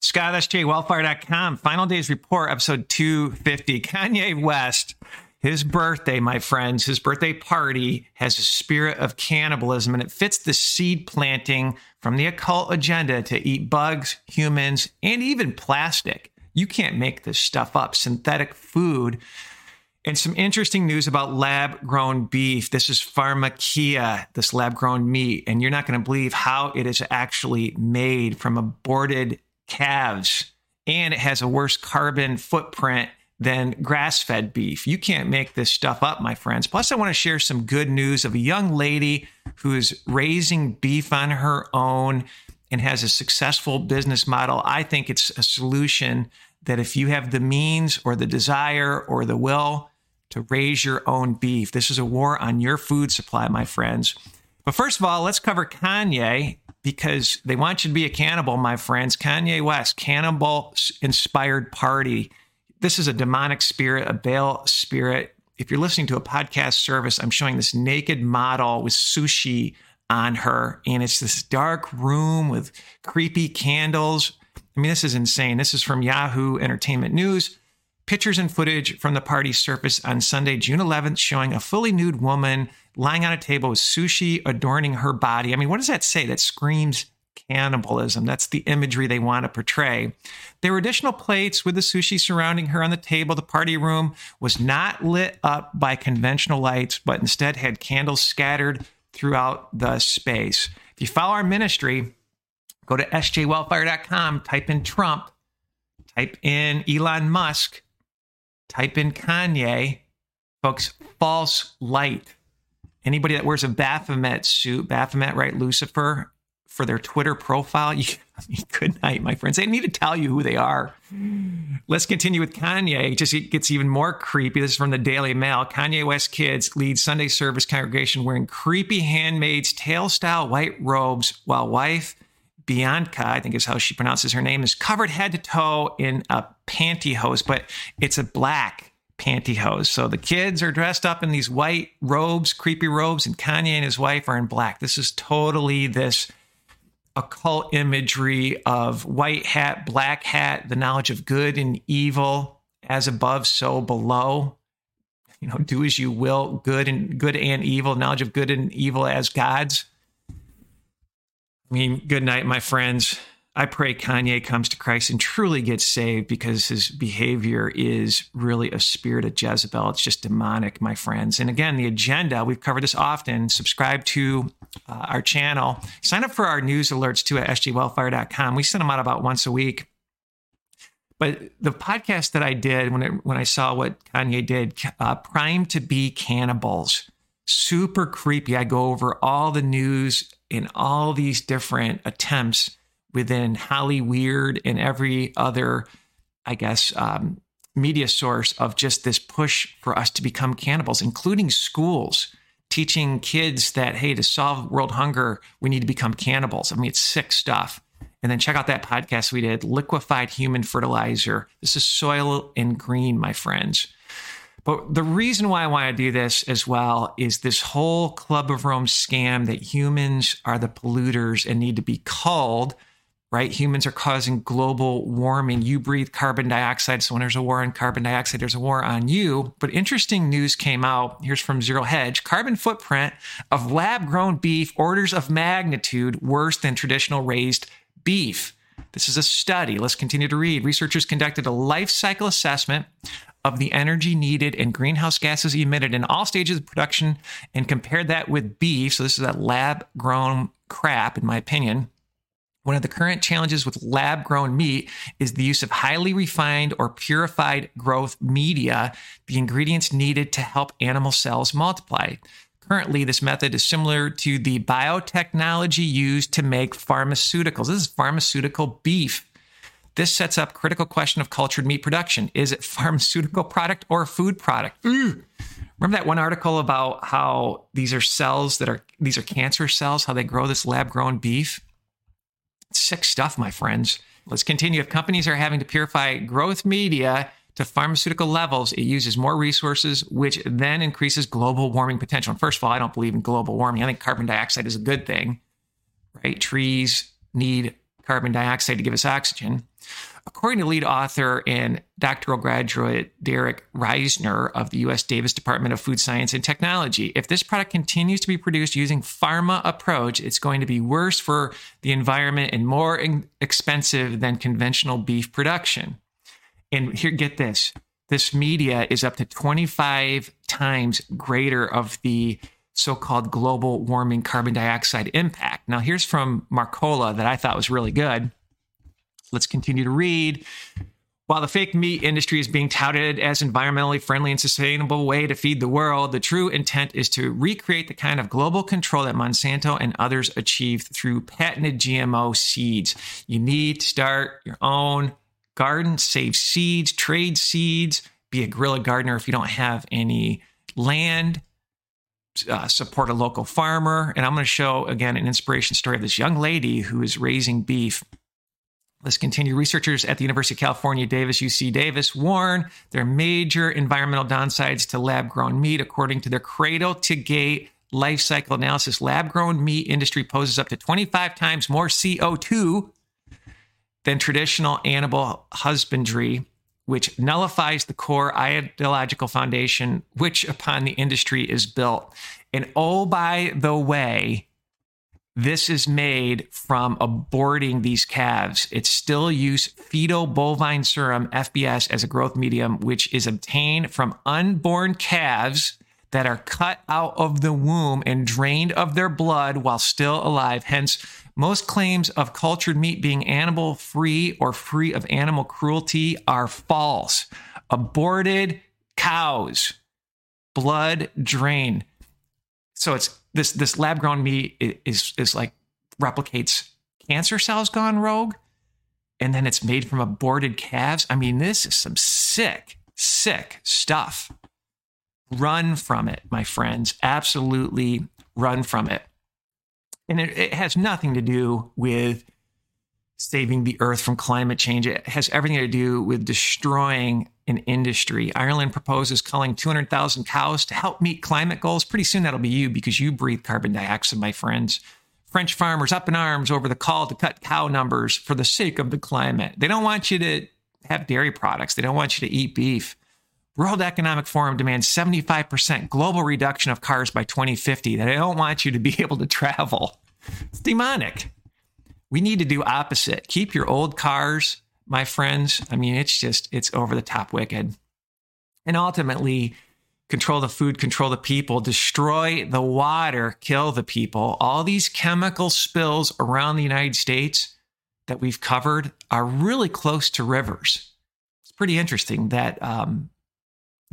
Scott, SJWellfire.com. Final Days Report, episode 250. Kanye West, his birthday, my friends, his birthday party has a spirit of cannibalism, and it fits the seed planting from the occult agenda to eat bugs, humans, and even plastic. You can't make this stuff up. Synthetic food. And some interesting news about lab grown beef. This is Pharmakia, this lab grown meat. And you're not going to believe how it is actually made from aborted calves. And it has a worse carbon footprint than grass fed beef. You can't make this stuff up, my friends. Plus, I want to share some good news of a young lady who is raising beef on her own and has a successful business model. I think it's a solution that if you have the means or the desire or the will to raise your own beef, this is a war on your food supply, my friends. But first of all, let's cover Kanye because they want you to be a cannibal, my friends. Kanye West, cannibal inspired party. This is a demonic spirit, a Baal spirit. If you're listening to a podcast service, I'm showing this naked model with sushi on her, and it's this dark room with creepy candles. I mean, this is insane. This is from Yahoo Entertainment News. Pictures and footage from the party surfaced on Sunday, June 11th, showing a fully nude woman lying on a table with sushi adorning her body. I mean, what does that say? That screams cannibalism. That's the imagery they want to portray. There were additional plates with the sushi surrounding her on the table. The party room was not lit up by conventional lights, but instead had candles scattered throughout the space. If you follow our ministry, go to sjwellfire.com, type in Trump, type in Elon Musk, type in Kanye. Folks, false light. Anybody that wears a Baphomet suit, Baphomet, right? Lucifer, for their Twitter profile. You, good night, my friends. They need to tell you who they are. Let's continue with Kanye. It just it gets even more creepy. This is from the Daily Mail. Kanye West kids lead Sunday service congregation wearing creepy Handmaid's Tale style white robes, while wife Bianca, I think is how she pronounces her name, is covered head to toe in a pantyhose, but it's a black pantyhose. So the kids are dressed up in these white robes, creepy robes, and Kanye and his wife are in black. This is totally this occult imagery of white hat, black hat, the knowledge of good and evil, as above, so below. You know, do as you will, good and good and evil, knowledge of good and evil as gods. I mean, good night, my friends. I pray Kanye comes to Christ and truly gets saved because his behavior is really a spirit of Jezebel. It's just demonic, my friends. And again, the agenda, we've covered this often. Subscribe to uh, our channel. Sign up for our news alerts too at sjwellfire.com. We send them out about once a week. But the podcast that I did when, it, when I saw what Kanye did, uh, Prime to Be Cannibals, super creepy. I go over all the news in all these different attempts within Holly Weird and every other, I guess, um, media source of just this push for us to become cannibals, including schools teaching kids that, hey, to solve world hunger, we need to become cannibals. I mean, it's sick stuff. And then check out that podcast we did, Liquefied Human Fertilizer. This is Soylent Green, my friends. But the reason why I want to do this as well is this whole Club of Rome scam that humans are the polluters and need to be culled right? Humans are causing global warming. You breathe carbon dioxide. So when there's a war on carbon dioxide, there's a war on you. But interesting news came out. Here's from Zero Hedge carbon footprint of lab grown beef, orders of magnitude worse than traditional raised beef. This is a study. Let's continue to read. Researchers conducted a life cycle assessment of the energy needed and greenhouse gases emitted in all stages of production and compared that with beef. So, this is a lab grown crap, in my opinion one of the current challenges with lab grown meat is the use of highly refined or purified growth media, the ingredients needed to help animal cells multiply. Currently, this method is similar to the biotechnology used to make pharmaceuticals. This is pharmaceutical beef. This sets up critical question of cultured meat production. Is it pharmaceutical product or food product? Remember that one article about how these are cells that are these are cancer cells, how they grow this lab grown beef? Sick stuff, my friends. Let's continue. If companies are having to purify growth media to pharmaceutical levels, it uses more resources, which then increases global warming potential. And first of all, I don't believe in global warming. I think carbon dioxide is a good thing. right? Trees need carbon dioxide to give us oxygen. According to lead author and doctoral graduate Derrick Risner of the UC Davis Department of Food Science and Technology, if this product continues to be produced using pharma approach, it's going to be worse for the environment and more expensive than conventional beef production. And here, get this: this media is up to 25 times greater of the so-called global warming carbon dioxide impact. Now, here's from Mercola that I thought was really good. Let's continue to read. While the fake meat industry is being touted as environmentally friendly and sustainable way to feed the world, the true intent is to recreate the kind of global control that Monsanto and others achieved through patented GMO seeds. You need to start your own garden, save seeds, trade seeds, be a guerrilla gardener if you don't have any land. Uh, support a local farmer. And I'm going to show again an inspiration story of this young lady who is raising beef Let's continue. Researchers at the University of California, Davis, UC Davis warn there are major environmental downsides to lab grown meat, according to their cradle to gate life cycle analysis. Lab grown meat industry poses up to 25 times more CO2 than traditional animal husbandry, which nullifies the core ideological foundation which upon the industry is built. And oh, by the way, this is made from aborting these calves. It still use fetal bovine serum, FBS, as a growth medium, which is obtained from unborn calves that are cut out of the womb and drained of their blood while still alive. Hence, most claims of cultured meat being animal free or free of animal cruelty are false. Aborted cows, blood drained. So it's this this lab grown meat is is like replicates cancer cells gone rogue, and then it's made from aborted calves. I mean, this is some sick, sick stuff. Run from it, my friends. Absolutely run from it. And it, it has nothing to do with saving the earth from climate change. It has everything to do with destroying an industry. Ireland proposes culling 200,000 cows to help meet climate goals. Pretty soon that'll be you because you breathe carbon dioxide, my friends. French farmers up in arms over the call to cut cow numbers for the sake of the climate. They don't want you to have dairy products, they don't want you to eat beef. World Economic Forum demands 75% global reduction of cars by 2050. that I don't want you to be able to travel. It's demonic. We need to do opposite. Keep your old cars, my friends. I mean, it's just, it's over the top wicked. And ultimately, control the food, control the people, destroy the water, kill the people. All these chemical spills around the United States that we've covered are really close to rivers. It's pretty interesting that um,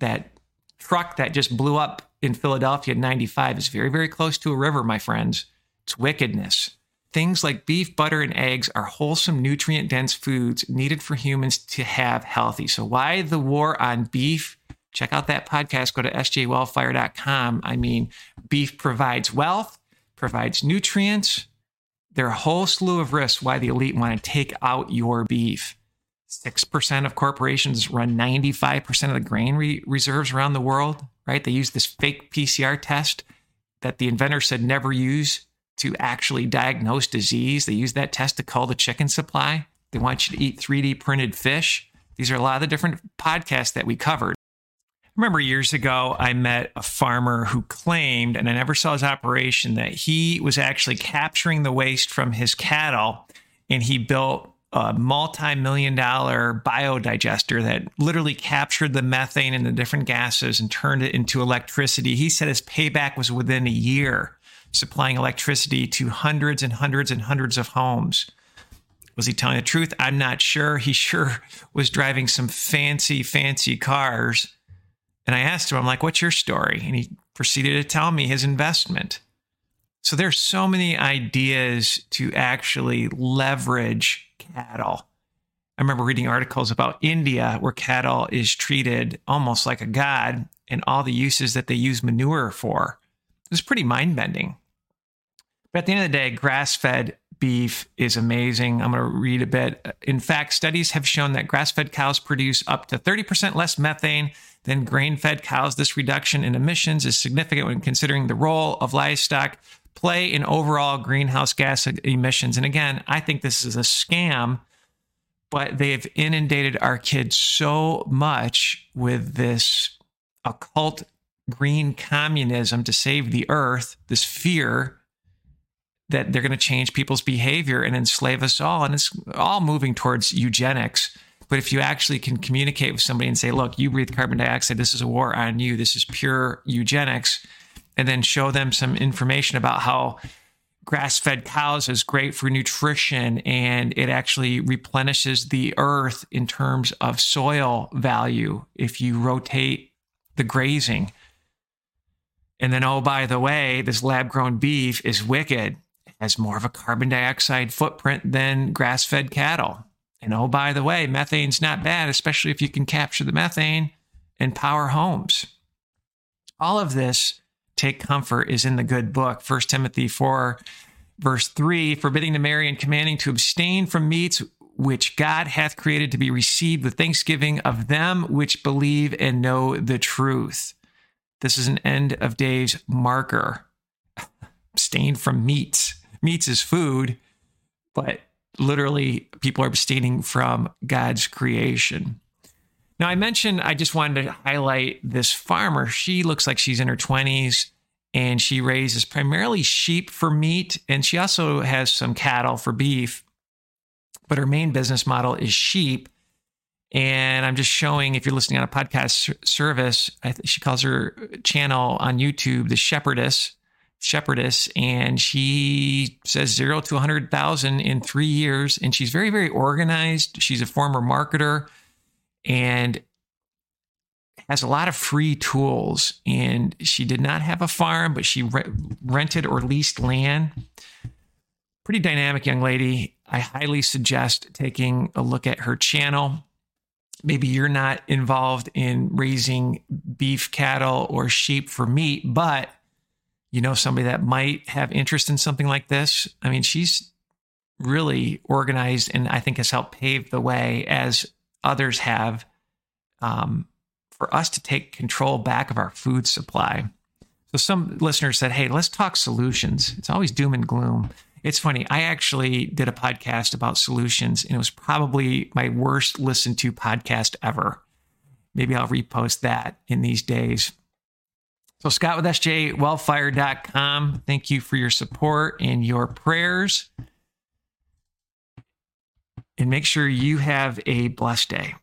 that truck that just blew up in Philadelphia in 95 is very, very close to a river, my friends. It's wickedness. Things like beef, butter, and eggs are wholesome, nutrient dense foods needed for humans to have healthy. So, why the war on beef? Check out that podcast. Go to sjwellfire.com. I mean, beef provides wealth, provides nutrients. There are a whole slew of risks why the elite want to take out your beef. 6% of corporations run 95% of the grain re- reserves around the world, right? They use this fake PCR test that the inventor said never use to actually diagnose disease. They use that test to cull the chicken supply. They want you to eat 3D printed fish. These are a lot of the different podcasts that we covered. Remember years ago, I met a farmer who claimed, and I never saw his operation, that he was actually capturing the waste from his cattle and he built a multi million dollar biodigester that literally captured the methane and the different gases and turned it into electricity. He said his payback was within a year supplying electricity to hundreds and hundreds and hundreds of homes. Was he telling the truth? I'm not sure. He sure was driving some fancy, fancy cars. And I asked him, I'm like, what's your story? And he proceeded to tell me his investment. So there's so many ideas to actually leverage cattle. I remember reading articles about India where cattle is treated almost like a god and all the uses that they use manure for. It was pretty mind bending. But at the end of the day, grass fed beef is amazing. I'm going to read a bit. In fact, studies have shown that grass fed cows produce up to 30% less methane than grain fed cows. This reduction in emissions is significant when considering the role of livestock play in overall greenhouse gas emissions. And again, I think this is a scam, but they've inundated our kids so much with this occult green communism to save the earth, this fear that they're going to change people's behavior and enslave us all. And it's all moving towards eugenics. But if you actually can communicate with somebody and say, look, you breathe carbon dioxide, this is a war on you, this is pure eugenics, and then show them some information about how grass fed cows is great for nutrition and it actually replenishes the earth in terms of soil value if you rotate the grazing. And then, oh, by the way, this lab grown beef is wicked has more of a carbon dioxide footprint than grass fed cattle. And oh, by the way, methane's not bad, especially if you can capture the methane and power homes. All of this, take comfort, is in the good book, 1 Timothy 4, verse 3, forbidding to marry and commanding to abstain from meats which God hath created to be received with thanksgiving of them which believe and know the truth. This is an end of days marker. abstain from meats meats is food, but literally people are abstaining from God's creation. Now, I mentioned I just wanted to highlight this farmer. She looks like she's in her 20s and she raises primarily sheep for meat, and she also has some cattle for beef. But her main business model is sheep. And I'm just showing, if you're listening on a podcast service, she calls her channel on YouTube the Shepherdess shepherdess and she says zero to 100,000 in three years. And she's very, very organized. She's a former marketer and has a lot of free tools. And she did not have a farm, but she re- rented or leased land. Pretty dynamic young lady. I highly suggest taking a look at her channel. Maybe you're not involved in raising beef, cattle, or sheep for meat, but you know somebody that might have interest in something like this i mean she's really organized and i think has helped pave the way as others have um, for us to take control back of our food supply. So some listeners said hey let's talk solutions. It's always doom and gloom. It's funny i actually did a podcast about solutions and it was probably my worst listened to podcast ever. Maybe i'll repost that in these days. So, Scott with SJWellfire.com, thank you for your support and your prayers. And make sure you have a blessed day.